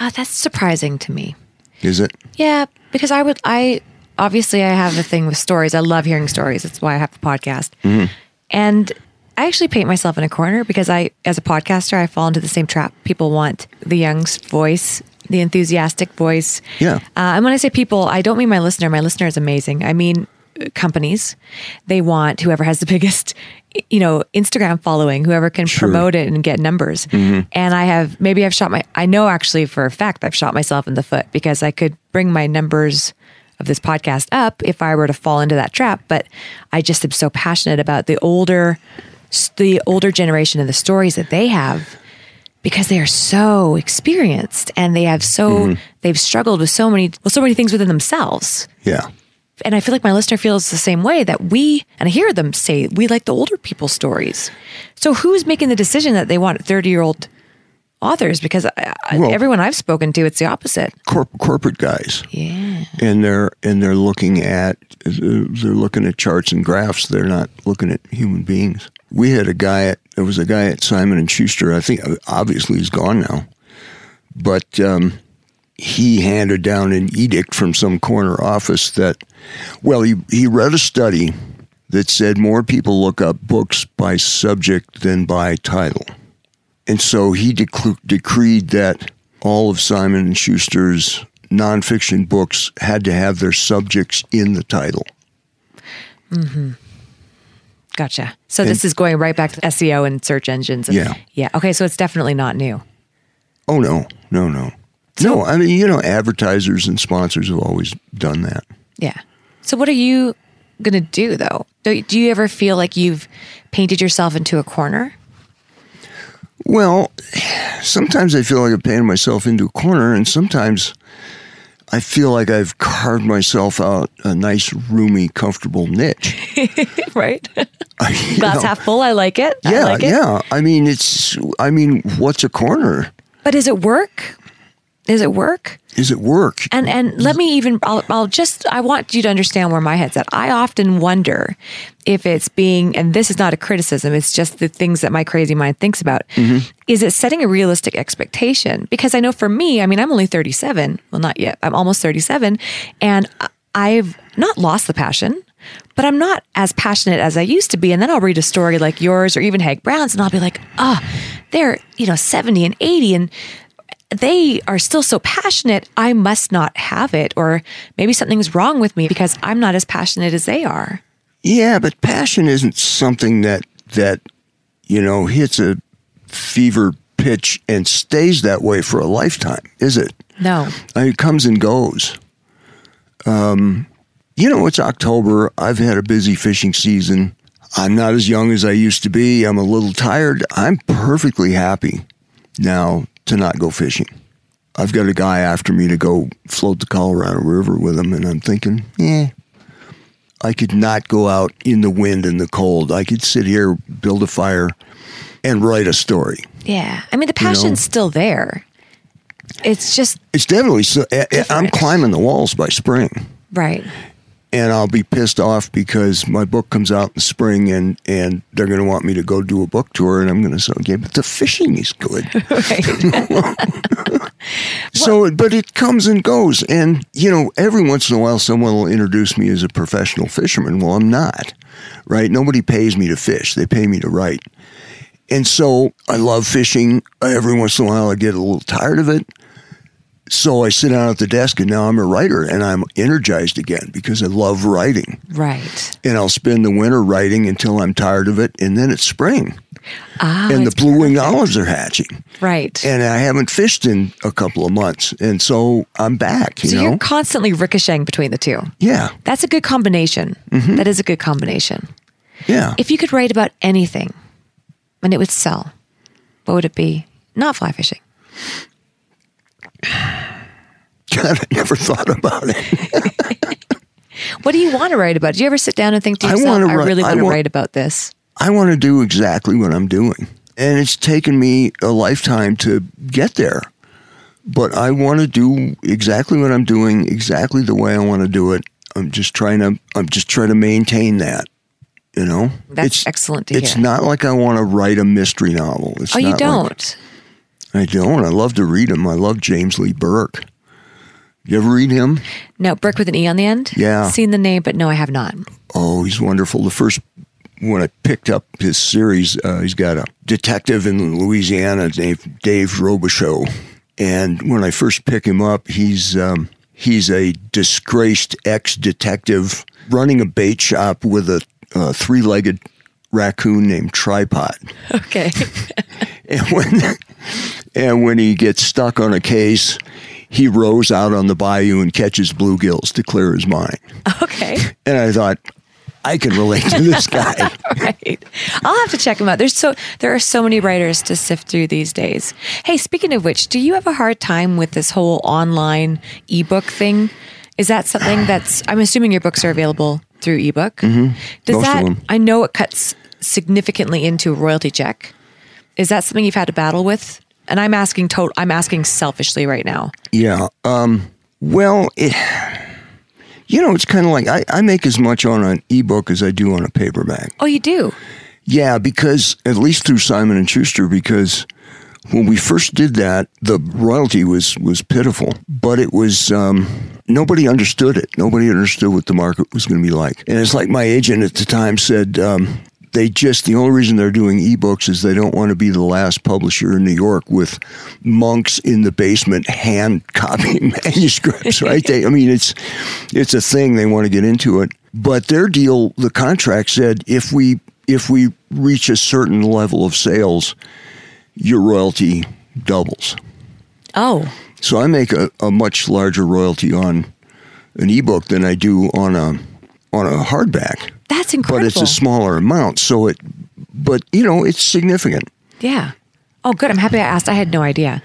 Ah, that's surprising to me. Is it? Yeah, because I would, I obviously I have a thing with stories. I love hearing stories. That's why I have the podcast. And I actually paint myself in a corner because I, as a podcaster, I fall into the same trap. People want the young voice, the enthusiastic voice. Yeah. Uh, and when I say people, I don't mean my listener. My listener is amazing. I mean companies. They want whoever has the biggest, you know, Instagram following, whoever can Sure. promote it and get numbers. Mm-hmm. And I have maybe I've shot my. I know actually for a fact I've shot myself in the foot because I could bring my numbers of this podcast up if I were to fall into that trap. But I just am so passionate about the older, the older generation and the stories that they have because they are so experienced and they have so mm-hmm. they've struggled with so many well so many things within themselves Yeah. And i feel like my listener feels the same way that we and i hear them say we like the older people's stories so who's making the decision that they want 30 year old authors because I, Well- everyone i've spoken to it's the opposite Corp- corporate guys, yeah and they're and they're looking at they're looking at charts and graphs. They're not looking at human beings. We had a guy. At, there was a guy at Simon and Schuster. I think obviously he's gone now, but um, he handed down an edict from some corner office that, well, he he read a study that said more people look up books by subject than by title. And so he decl- decreed that all of Simon and Schuster's nonfiction books had to have their subjects in the title. Mm-hmm. gotcha so this is going right back to seo and search engines and, Yeah. yeah okay so it's definitely not new Oh no, no, no, no! I mean, you know, advertisers and sponsors have always done that. Yeah. So what are you going to do though? Do, do you ever feel like you've painted yourself into a corner? Well, sometimes I feel like I've painted myself into a corner, and sometimes I feel like I've carved myself out a nice, roomy, comfortable niche. right? You Glass know? half full. I like it. I Yeah, like it. yeah. I mean, it's. I mean, what's a corner? But is it work? Is it work? Is it work? And and let me even I'll, I'll just I want you to understand where my head's at. I often wonder if it's being and this is not a criticism, it's just the things that my crazy mind thinks about. Is it setting a realistic expectation? Because I know for me, I mean I'm only 37. Well, not yet. I'm almost 37 and I've not lost the passion, but I'm not as passionate as I used to be. And then I'll read a story like yours or even Hank Brown's and I'll be like, "Ah, they're, you know, 70 and 80 and they are still so passionate, I must not have it. Or maybe something's wrong with me because I'm not as passionate as they are. Yeah, but passion isn't something that that you know hits a fever pitch and stays that way for a lifetime, is it? No. I mean, it comes and goes. Um, you know, it's October. I've had a busy fishing season. I'm not as young as I used to be. I'm a little tired. I'm perfectly happy now to not go fishing. I've got a guy after me to go float the Colorado River with him, and I'm thinking, yeah, I could not go out in the wind and the cold. I could sit here, build a fire, and write a story. Yeah. I mean, the passion's still there. It's just, It's definitely so. I- I- I'm climbing the walls by spring. right. And I'll be pissed off because my book comes out in the spring and, and they're going to want me to go do a book tour and I'm going to say, okay, but the fishing is good. so, but it comes and goes. And, you know, every once in a while someone will introduce me as a professional fisherman. Well, I'm not, right? Nobody pays me to fish. They pay me to write. And so I love fishing. Every once in a while I get a little tired of it. So I sit down at the desk and now I'm a writer and I'm energized again because I love writing. Right. And I'll spend the winter writing until I'm tired of it. And then it's spring Ah, and the blue winged olives are hatching. Right. And I haven't fished in a couple of months. And so I'm back, you so know? you're constantly ricocheting between the two. yeah. That's a good combination. Mm-hmm. That is a good combination. Yeah. If you could write about anything and it would sell, what would it be? Not fly fishing. God, I never thought about it. What do you want to write about? Do you ever sit down and think to I yourself, I, write- really I want to write about this? I want to do exactly what I'm doing. And it's taken me a lifetime to get there. But I want to do exactly what I'm doing, exactly the way I want to do it. I'm just trying to I'm just trying to maintain that. You know? That's excellent to It's hear. not like I want to write a mystery novel. It's Oh, you not like- don't? I don't. I love to read him. I love James Lee Burke. You ever read him? no, Burke with an E on the end? Yeah. Seen the name, but no, I have not. Oh, he's wonderful. The first when I picked up his series, uh, he's got a detective in Louisiana named Dave Robicheaux, and when I first pick him up, he's um, he's a disgraced ex detective running a bait shop with a uh, three legged raccoon named Tripod. Okay. And when and when he gets stuck on a case, he rows out on the bayou and catches bluegills to clear his mind. okay. And I thought, I can relate to this guy. right. I'll have to check him out. There's so there are so many writers to sift through these days. Hey, speaking of which, do you have a hard time with this whole online ebook thing? Is that something that's I'm assuming your books are available through ebook? Mm-hmm. Does Most of that them. I know it cuts significantly into a royalty check. Is that something you've had to battle with? And I'm asking to- I'm asking selfishly right now. Yeah. Um, well, it, you know, it's kind of like I, I make as much on an ebook as I do on a paperback. Oh, you do? Yeah, because at least through Simon and Schuster, because when we first did that, the royalty was was pitiful, but it was um, nobody understood it. Nobody understood what the market was going to be like, and it's like my agent at the time said. Um, they just the only reason they're doing ebooks is they don't want to be the last publisher in New York with monks in the basement hand copying manuscripts, right? They, I mean, it's it's a thing they want to get into it, but their deal, the contract said if we if we reach a certain level of sales, your royalty doubles. Oh, So I make a, a much larger royalty on an ebook than I do on a on a hardback that's incredible. but it's a smaller amount. So it, but you know, it's significant. Yeah. Oh, good. I'm happy I asked. I had no idea.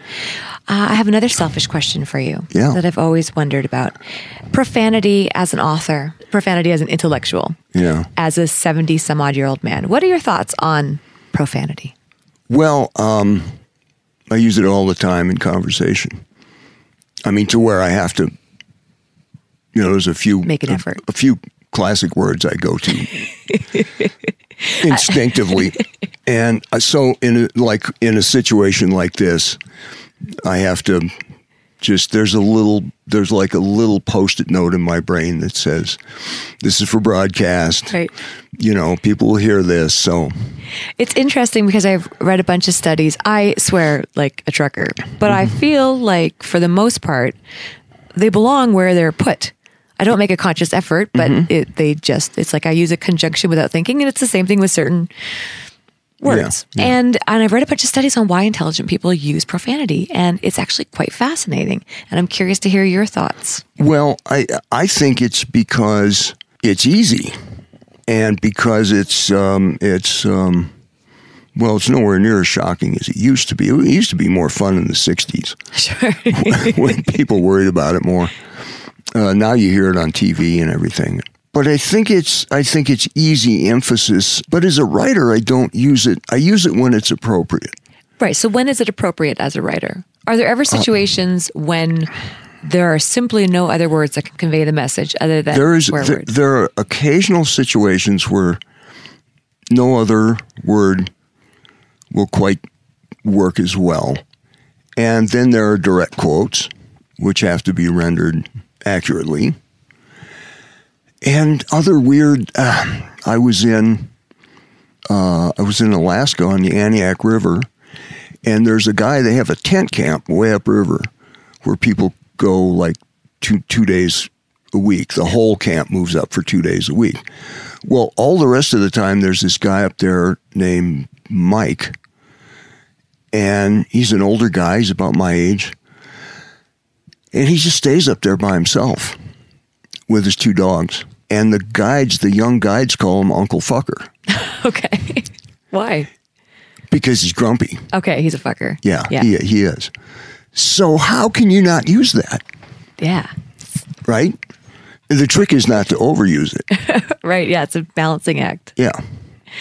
Uh, I have another selfish question for you Yeah. that I've always wondered about. Profanity as an author, profanity as an intellectual, Yeah. as a 70 some odd year old man. What are your thoughts on profanity? Well, um, I use it all the time in conversation. I mean, to where I have to, you know, there's a few Make an a- effort. A, few classic words I go to instinctively, and uh, so in a, like in a situation like this, I have to just there's a little there's like a little post-it note in my brain that says this is for broadcast Right. you know people will hear this so It's interesting because I've read a bunch of studies. I swear like a trucker, but I feel like for the most part, they belong where they're put. I don't make a conscious effort, but it, they just, it's like I use a conjunction without thinking. And it's the same thing with certain words. Yeah, yeah. And, and I've read a bunch of studies on why intelligent people use profanity. And it's actually quite fascinating. And I'm curious to hear your thoughts. Well, I I think it's because it's easy, and because it's um, it's um, well, it's nowhere near as shocking as it used to be. It used to be more fun in the '60s Sure. when people worried about it more. Uh, now you hear it on TV and everything. But I think it's I think it's easy emphasis. But as a writer, I don't use it. I use it when it's appropriate. Right. So when is it appropriate as a writer? Are there ever situations when there are simply no other words that can convey the message other than there is words. there are occasional situations where no other word will quite work as well. And then there are direct quotes, which have to be rendered accurately. And other weird. Uh, I was in. Uh, I was in Alaska on the Aniak River, and there's a guy. They have a tent camp way upriver, where people go like two two days a week. The whole camp moves up for two days a week. Well, all the rest of the time, there's this guy up there named Mike, and he's an older guy. He's about my age, and he just stays up there by himself with his two dogs. And the guides, the young guides, call him Uncle Fucker okay. Why? because he's grumpy. Okay, he's a fucker. Yeah, Yeah. He, he is. So how can you not use that, yeah. right? The trick is not to overuse it. Right. Yeah. It's a balancing act. Yeah,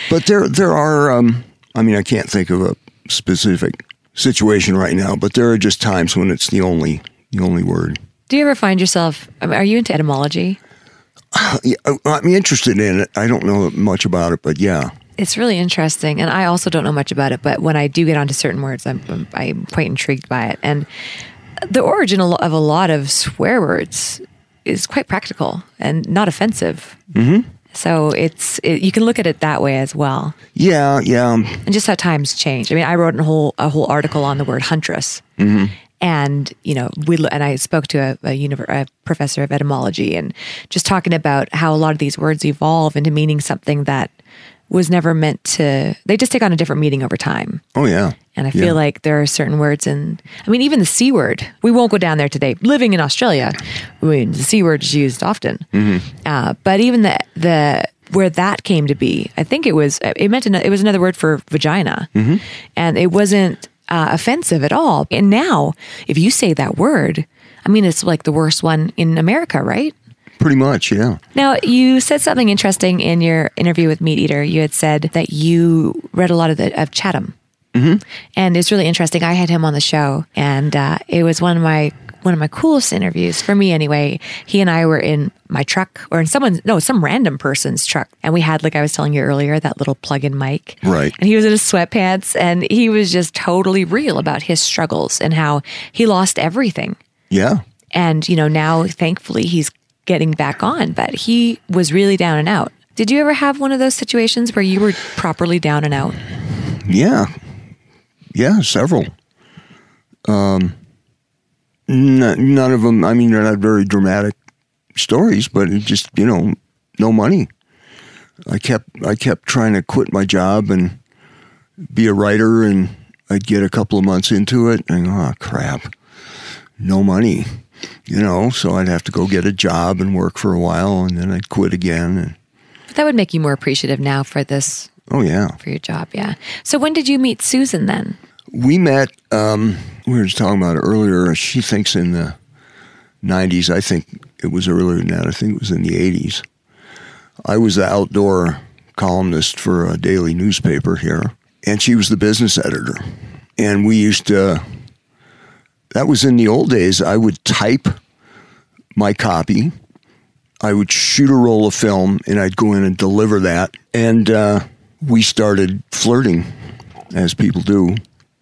but there there are. Um, I mean, I can't think of a specific situation right now, but there are just times when it's the only the only word. Do you ever find yourself, I mean, are you into etymology? Yeah, I- I'm interested in it. I don't know much about it, but yeah, It's really interesting. And I also don't know much about it, but when I do get onto certain words, I'm, I'm, I'm quite intrigued by it. And the origin of a lot of swear words is quite practical and not offensive. Mm-hmm. So it's, it, you can look at it that way as well. yeah, yeah. and just how times change. I mean, I wrote a whole a whole article on the word huntress, and you know, we and I spoke to a, a, univer- a professor of etymology, and just talking about how a lot of these words evolve into meaning something that was never meant to. They just take on a different meaning over time. Oh yeah. And I feel Yeah. like there are certain words, and I mean, even the c word. We won't go down there today. Living in Australia, I mean, the c word is used often. Uh, but even the the where that came to be, I think it was it meant an, it was another word for vagina, and it wasn't uh, offensive at all. And now, if you say that word, I mean, it's like the worst one in America, right? Pretty much, yeah. Now, you said something interesting in your interview with Meat Eater. You had said that you read a lot of the of Chatham, and it's really interesting. I had him on the show, and uh, it was one of my one of my coolest interviews for me. Anyway, he and I were in my truck, or in someone's no, some random person's truck, and we had, like I was telling you earlier, that little plug-in mic, Right. And he was in his sweatpants, and he was just totally real about his struggles and how he lost everything Yeah. and you know now thankfully he's getting back on but he was really down and out did you ever have one of those situations where you were properly down and out Yeah. Yeah, several. Um, n- none of them, I mean, they're not very dramatic stories, but it just, you know, no money. I kept, I kept trying to quit my job and be a writer and I'd get a couple of months into it and, oh, crap, no money, you know, so I'd have to go get a job and work for a while and then I'd quit again. And, but that would make you more appreciative now for this oh, yeah. for your job yeah so when did you meet susan then We met, um, we were just talking about earlier. She thinks in the 90s. I think it was earlier than that. I think it was in the 80s. I was the outdoor columnist for a daily newspaper here, and she was the business editor. And we used to, that was in the old days, I would type my copy. I would shoot a roll of film and I'd go in and deliver that. And uh, we started flirting, as people do.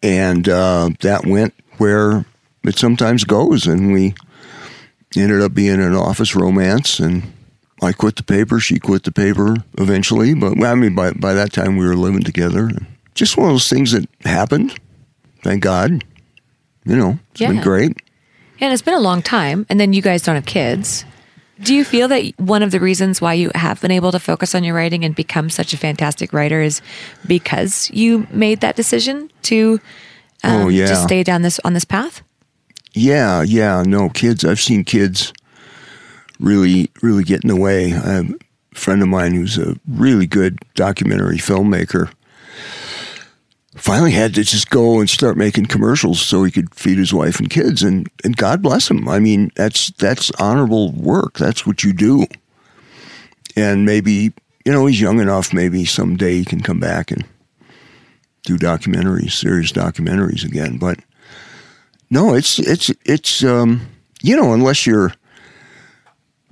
And uh, that went where it sometimes goes. And we ended up being an office romance. And I quit the paper. She quit the paper eventually. But I mean, by, by that time, we were living together. Just one of those things that happened. Thank God. You know, it's been Yeah. great. and it's been a long time and then you guys don't have kids do you feel that one of the reasons why you have been able to focus on your writing and become such a fantastic writer is because you made that decision to um, Oh, yeah. to stay down this on this path Yeah, yeah, no kids. I've seen kids really, really get in the way. I have a friend of mine who's a really good documentary filmmaker. Finally, had to just go and start making commercials so he could feed his wife and kids, and and God bless him. I mean, that's that's honorable work. That's what you do. And maybe you know he's young enough. Maybe someday he can come back and do documentaries, serious documentaries again. But no, it's it's it's um you know, unless you're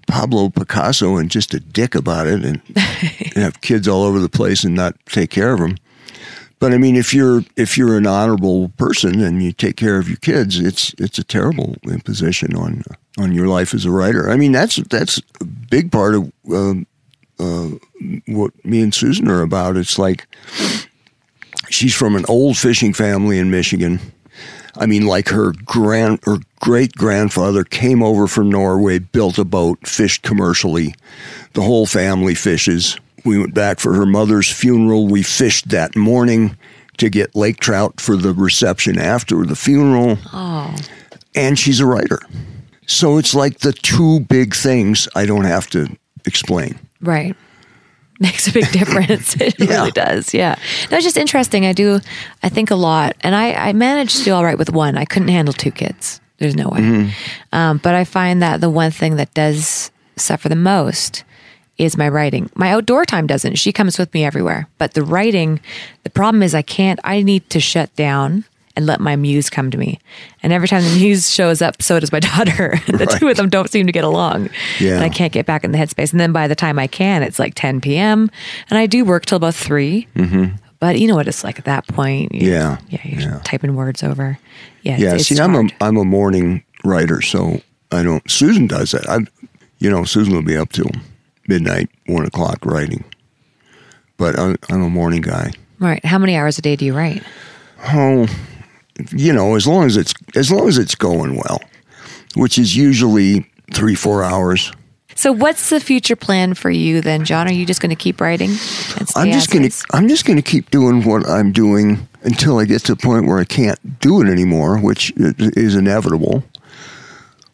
Pablo Picasso and just a dick about it and, and have kids all over the place and not take care of them. But I mean, if you're if you're an honorable person and you take care of your kids, it's it's a terrible imposition on on your life as a writer. I mean, that's that's a big part of uh, uh, what me and Susan are about. It's like she's from an old fishing family in Michigan. I mean, like her grand or great grandfather came over from Norway, built a boat, fished commercially. The whole family fishes. We went back for her mother's funeral. We fished that morning to get lake trout for the reception after the funeral. Oh, And she's a writer. So it's like the two big things I don't have to explain. right. Makes a big difference. it Yeah. really does. Yeah. No, it's just interesting. I do, I think a lot. And I, I managed to do all right with one. I couldn't handle two kids. There's no way. Mm-hmm. Um, but I find that the one thing that does suffer the most is my writing. My outdoor time doesn't. She comes with me everywhere. But the writing, the problem is I can't, I need to shut down and let my muse come to me. And every time the muse shows up, so does my daughter. the two of them don't seem to get along. Yeah. And I can't get back in the headspace. And then by the time I can, it's like 10 p.m. And I do work till about 3. Mm-hmm. But you know what it's like at that point. You- Yeah. Yeah. You're Yeah. typing words over. Yeah. Yeah, it's, see, I'm a. I'm a morning writer, so I don't. Susan does that. I, you know, Susan will be up till midnight, one o'clock writing. But I'm, I'm a morning guy. Right. How many hours a day do you write? Oh, you know, as long as it's as long as it's going well, which is usually three four hours. So, what's the future plan for you then, John? Are you just going to keep writing? I'm just gonna? I'm just gonna keep doing what I'm doing until I get to a point where I can't do it anymore, which is inevitable.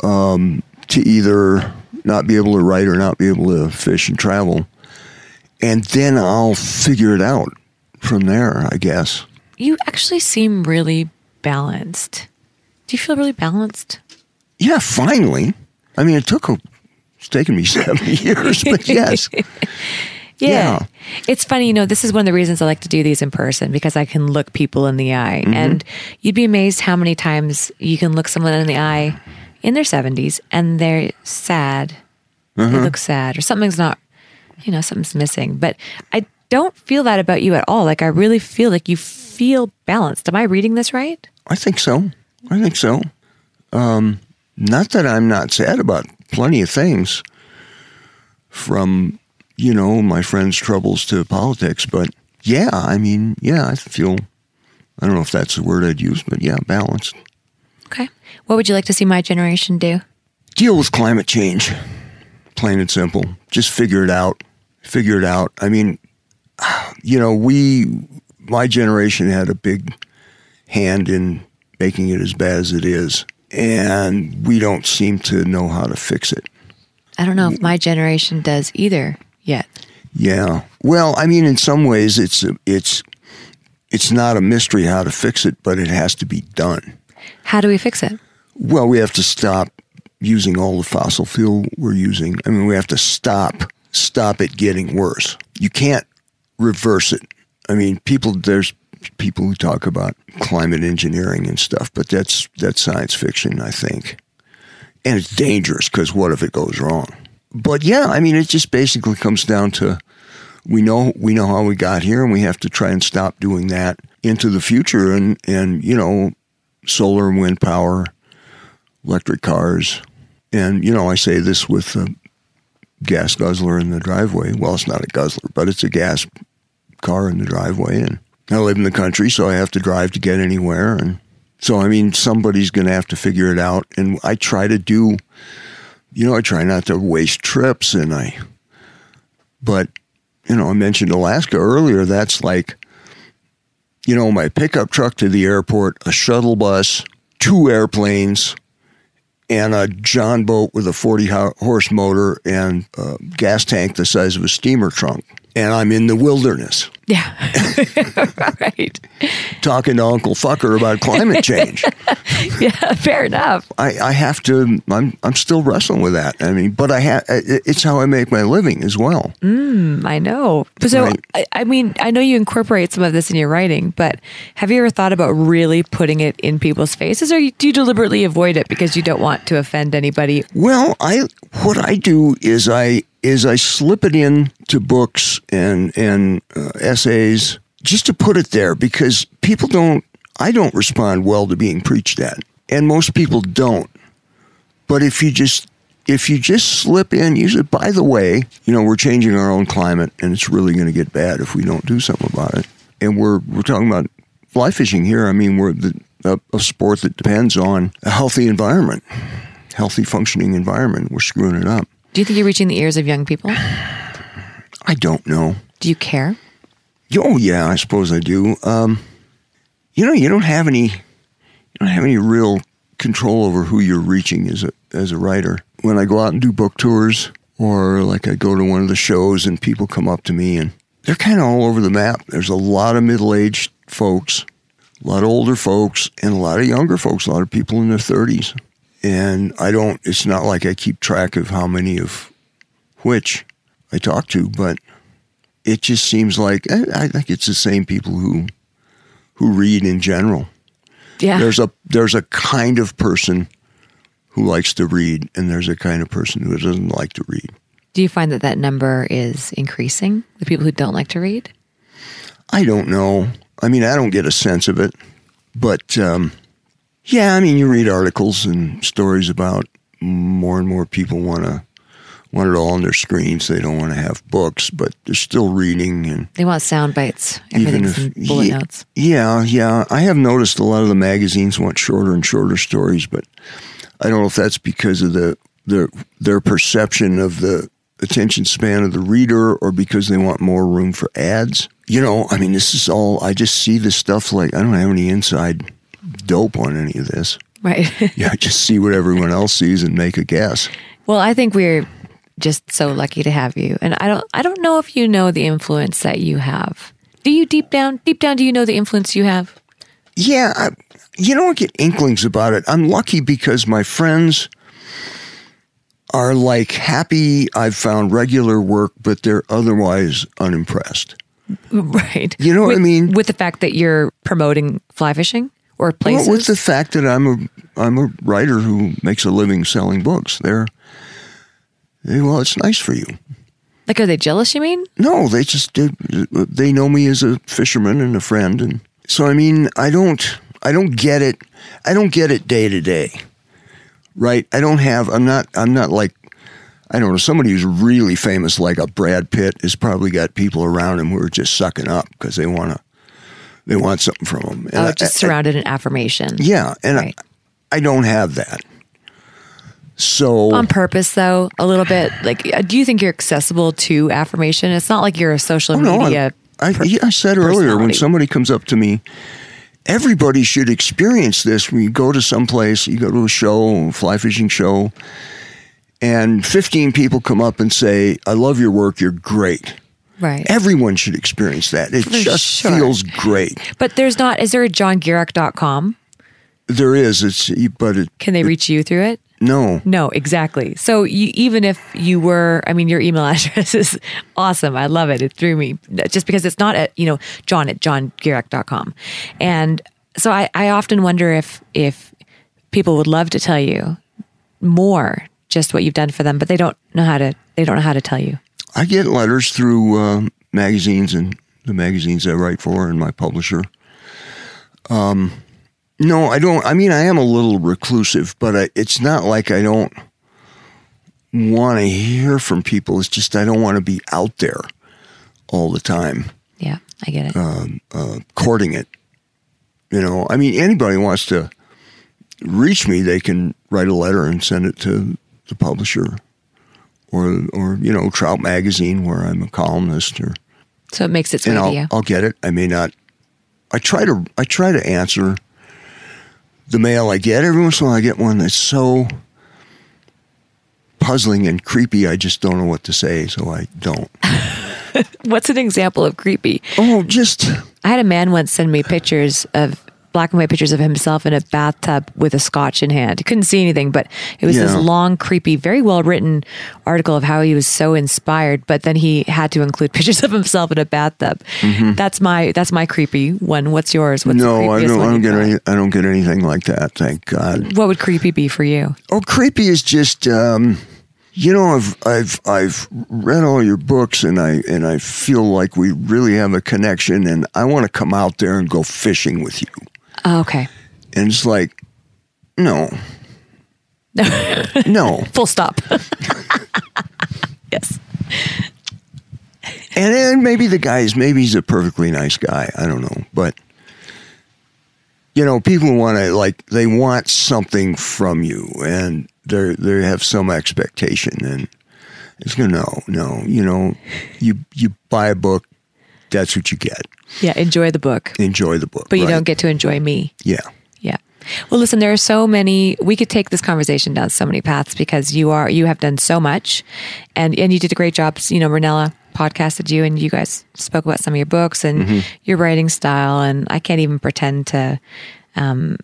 Um, to either not be able to write or not be able to fish and travel, and then I'll figure it out from there. I guess. You actually seem really balanced. Do you feel really balanced? Yeah, finally. I mean, it took a. It's taken me seven years, but yes. Yeah. It's funny, you know, this is one of the reasons I like to do these in person because I can look people in the eye. Mm-hmm. And you'd be amazed how many times you can look someone in the eye in their 70s and they're sad. Uh-huh. They look sad or something's not, you know, something's missing. But I don't feel that about you at all. Like, I really feel like you feel balanced. Am I reading this right? I think so. I think so. Um, not that I'm not sad about plenty of things, from you know my friends' troubles to politics, but yeah, I mean, yeah, I feel. I don't know if that's the word I'd use, but yeah, balanced. Okay. What would you like to see my generation do? Deal with climate change, plain and simple. Just figure it out. Figure it out. I mean, you know, we, my generation had a big hand in making it as bad as it is, and we don't seem to know how to fix it. I don't know if my generation does either yet. Yeah. Well, I mean, in some ways, it's it's it's not a mystery how to fix it, but it has to be done. How do we fix it? Well, we have to stop using all the fossil fuel we're using. I mean, we have to stop stop it getting worse. You can't reverse it. I mean, people there's people who talk about climate engineering and stuff, but that's that's science fiction, I think. And it's dangerous because what if it goes wrong? But yeah, I mean, it just basically comes down to we know we know how we got here, and we have to try and stop doing that into the future. And and you know, solar and wind power, electric cars, and you know, I say this with a gas guzzler in the driveway. Well, it's not a guzzler, but it's a gas car in the driveway, and I live in the country, so I have to drive to get anywhere, and so I mean, somebody's going to have to figure it out, and I try to do. You know, I try not to waste trips, and I, but you know, I mentioned Alaska earlier. That's like, you know, my pickup truck to the airport, a shuttle bus, two airplanes, and a John boat with a 40 horse motor and a gas tank the size of a steamer trunk. And I'm in the wilderness. Yeah. right. talking to Uncle Fucker about climate change. Yeah, fair enough. I, I have to. I'm I'm still wrestling with that. I mean, but I have. It's how I make my living as well. I know. So, Right. I, I mean, I know you incorporate some of this in your writing, but have you ever thought about really putting it in people's faces, or do you deliberately avoid it because you don't want to offend anybody? Well, I what I do is I is I slip it in to books and and uh, essays just to put it there because people don't. I don't respond well to being preached at, and most people don't. But if you just if you just slip in, you say, by the way, you know, we're changing our own climate, and it's really going to get bad if we don't do something about it. And we're we're talking about fly fishing here. I mean, we're the, a, a sport that depends on a healthy environment, healthy functioning environment. We're screwing it up. Do you think you're reaching the ears of young people? I don't know. Do you care? Oh yeah, I suppose I do. Um, you know, you don't have any, you don't have any real control over who you're reaching as a as a writer. When I go out and do book tours, or like I go to one of the shows and people come up to me and they're kind of all over the map. There's a lot of middle aged folks, a lot of older folks, and a lot of younger folks. A lot of people in their 30s, and I don't. It's not like I keep track of how many of which I talk to, but it just seems like I, I think it's the same people who who read in general. Yeah. There's a there's a kind of person who likes to read, and there's a kind of person who doesn't like to read. Do you find that that number is increasing? The people who don't like to read? I don't know. I mean, I don't get a sense of it, but um, yeah, I mean, you read articles and stories about more and more people want to want it all on their screens. They don't want to have books, but they're still reading and They want sound bites. Even if- bullet yeah, notes. Yeah, yeah. I have noticed a lot of the magazines want shorter and shorter stories, but I don't know if that's because of the their their perception of the attention span of the reader or because they want more room for ads. You know, I mean, this is all I just see this stuff like I don't have any inside dope on any of this. Right. Yeah, I just see what everyone else sees and make a guess. well, I think we're just so lucky to have you. And I don't I don't know if you know the influence that you have. Do you deep down deep down do you know the influence you have? Yeah, I, you don't get inklings about it. I'm lucky because my friends are like happy I've found regular work, but they're otherwise unimpressed. Right. You know what I mean? With the fact that you're promoting fly fishing or places. Well, with the fact that I'm a I'm a writer who makes a living selling books, they're they, well, it's nice for you. like are they jealous, you mean? No, they just did. They know me as a fisherman and a friend, and so I mean, I don't, I don't get it. I don't get it day to day, right? I don't have. I'm not. I'm not like. I don't know. Somebody who's really famous, like a Brad Pitt, has probably got people around him who are just sucking up because they want to. They want something from him. And Oh, just I- surrounded in affirmation. yeah, and Right. I, I don't have that. So On purpose, though, a little bit. Like, uh, do you think you're accessible to affirmation? It's not like you're a social Oh, no, media. I, I, per- yeah, I said earlier when somebody comes up to me, everybody should experience this. When you go to some place, you go to a show, a fly fishing show, and 15 people come up and say, I love your work, you're great. right. Everyone should experience that. It For just sure. feels great. But there's not, is there a johngierach.com? There is, it's, but it, Can they reach you through it? No. No, exactly. So you, even if you were, I mean, your email address is awesome. I love it. It threw me just because it's not at, you know, John at johngierach.com. And so I, I often wonder if, if people would love to tell you more just what you've done for them, but they don't know how to, they don't know how to tell you. I get letters through um, magazines and the magazines I write for and my publisher. Um, no, I don't. I mean, I am a little reclusive, but I, it's not like I don't want to hear from people. It's just I don't want to be out there all the time Yeah, I get it. uh, courting it. You know, I mean, anybody wants to reach me, they can write a letter and send it to the publisher, or or you know, Trout Magazine, where I'm a columnist, or so it makes its way and to I'll, you. I'll get it. I may not. I try to I try to answer the mail I get. Every once in a while, I get one that's so puzzling and creepy. I just don't know what to say, so I don't. What's an example of creepy? Oh, just I had a man once send me pictures of black and white pictures of himself in a bathtub with a scotch in hand. He couldn't see anything, but it was this long, creepy, very well written article of how he was so inspired. But then he had to include pictures of himself in a bathtub. That's my that's my creepy one. What's yours? What's the no, I don't. I don't get any. I don't get anything like that. Thank God. What would creepy be for you? Oh, creepy is just. Um, you know, I've I've I've read all your books, and I and I feel like we really have a connection, and I want to come out there and go fishing with you. Oh, okay. And it's like, no, no. Full stop. yes. And then maybe the guy's maybe he's a perfectly nice guy. I don't know, but you know, people want to like they want something from you, and they they have some expectation, and it's gonna no, no. You know, you you buy a book, that's what you get. Yeah. Enjoy the book, Enjoy the book, but you right? don't get to enjoy me. Yeah, Yeah. Well, listen, there are so many, we could take this conversation down so many paths because you are, you have done so much and, and you did a great job. You know, Rinella podcasted you and you guys spoke about some of your books and your writing style. And I can't even pretend to, um,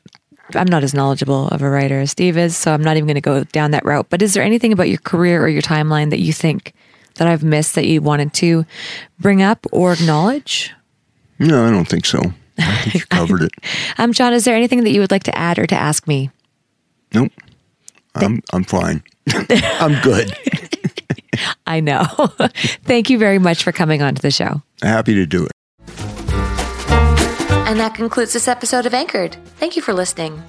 I'm not as knowledgeable of a writer as Steve is, so I'm not even going to go down that route. But is there anything about your career or your timeline that you think that I've missed that you wanted to bring up or acknowledge? No, I don't think so. I think you covered it. Um, John, is there anything that you would like to add or to ask me? Nope, I'm I'm fine. I'm good. I know. Thank you very much for coming on to the show. Happy to do it. And that concludes this episode of Anchored. Thank you for listening.